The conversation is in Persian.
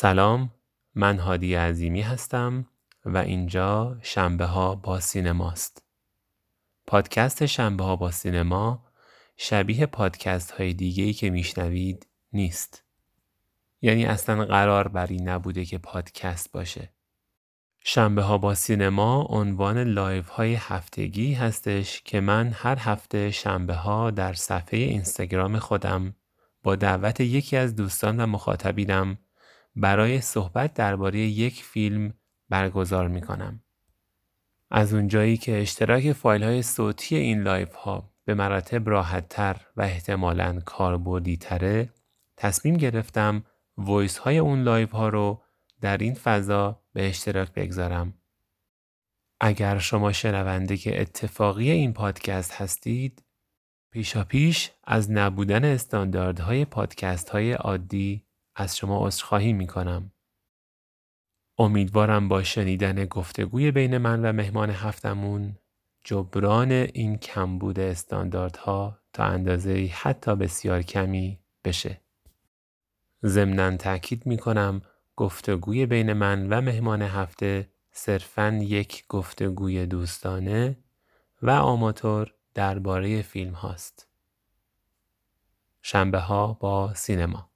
سلام من هادی عظیمی هستم و اینجا شنبه ها با سینماست. پادکست شنبه ها با سینما شبیه پادکست های دیگه ای که میشنوید نیست. یعنی اصلا قرار بر این نبوده که پادکست باشه. شنبه ها با سینما عنوان live های هفتگی هستش که من هر هفته شنبه ها در صفحه اینستاگرام خودم با دعوت یکی از دوستان و مخاطبینم برای صحبت درباره یک فیلم برگزار می کنم. از اونجایی که اشتراک فایل های صوتی این live ها به مراتب راحت تر و احتمالاً کاربردی تره تصمیم گرفتم voice های اون live ها رو در این فضا به اشتراک بگذارم. اگر شما شنونده که اتفاقی این پادکست هستید پیشا پیش از نبودن استانداردهای پادکست های عادی از شما عذرخواهی می کنم. امیدوارم با شنیدن گفتگوی بین من و مهمان هفتمون جبران این کمبود استانداردها تا اندازه حتی بسیار کمی بشه. ضمنا تاکید می کنم گفتگوی بین من و مهمان هفته صرفا یک گفتگوی دوستانه و آماتور درباره فیلم هاست. شنبه ها با سینما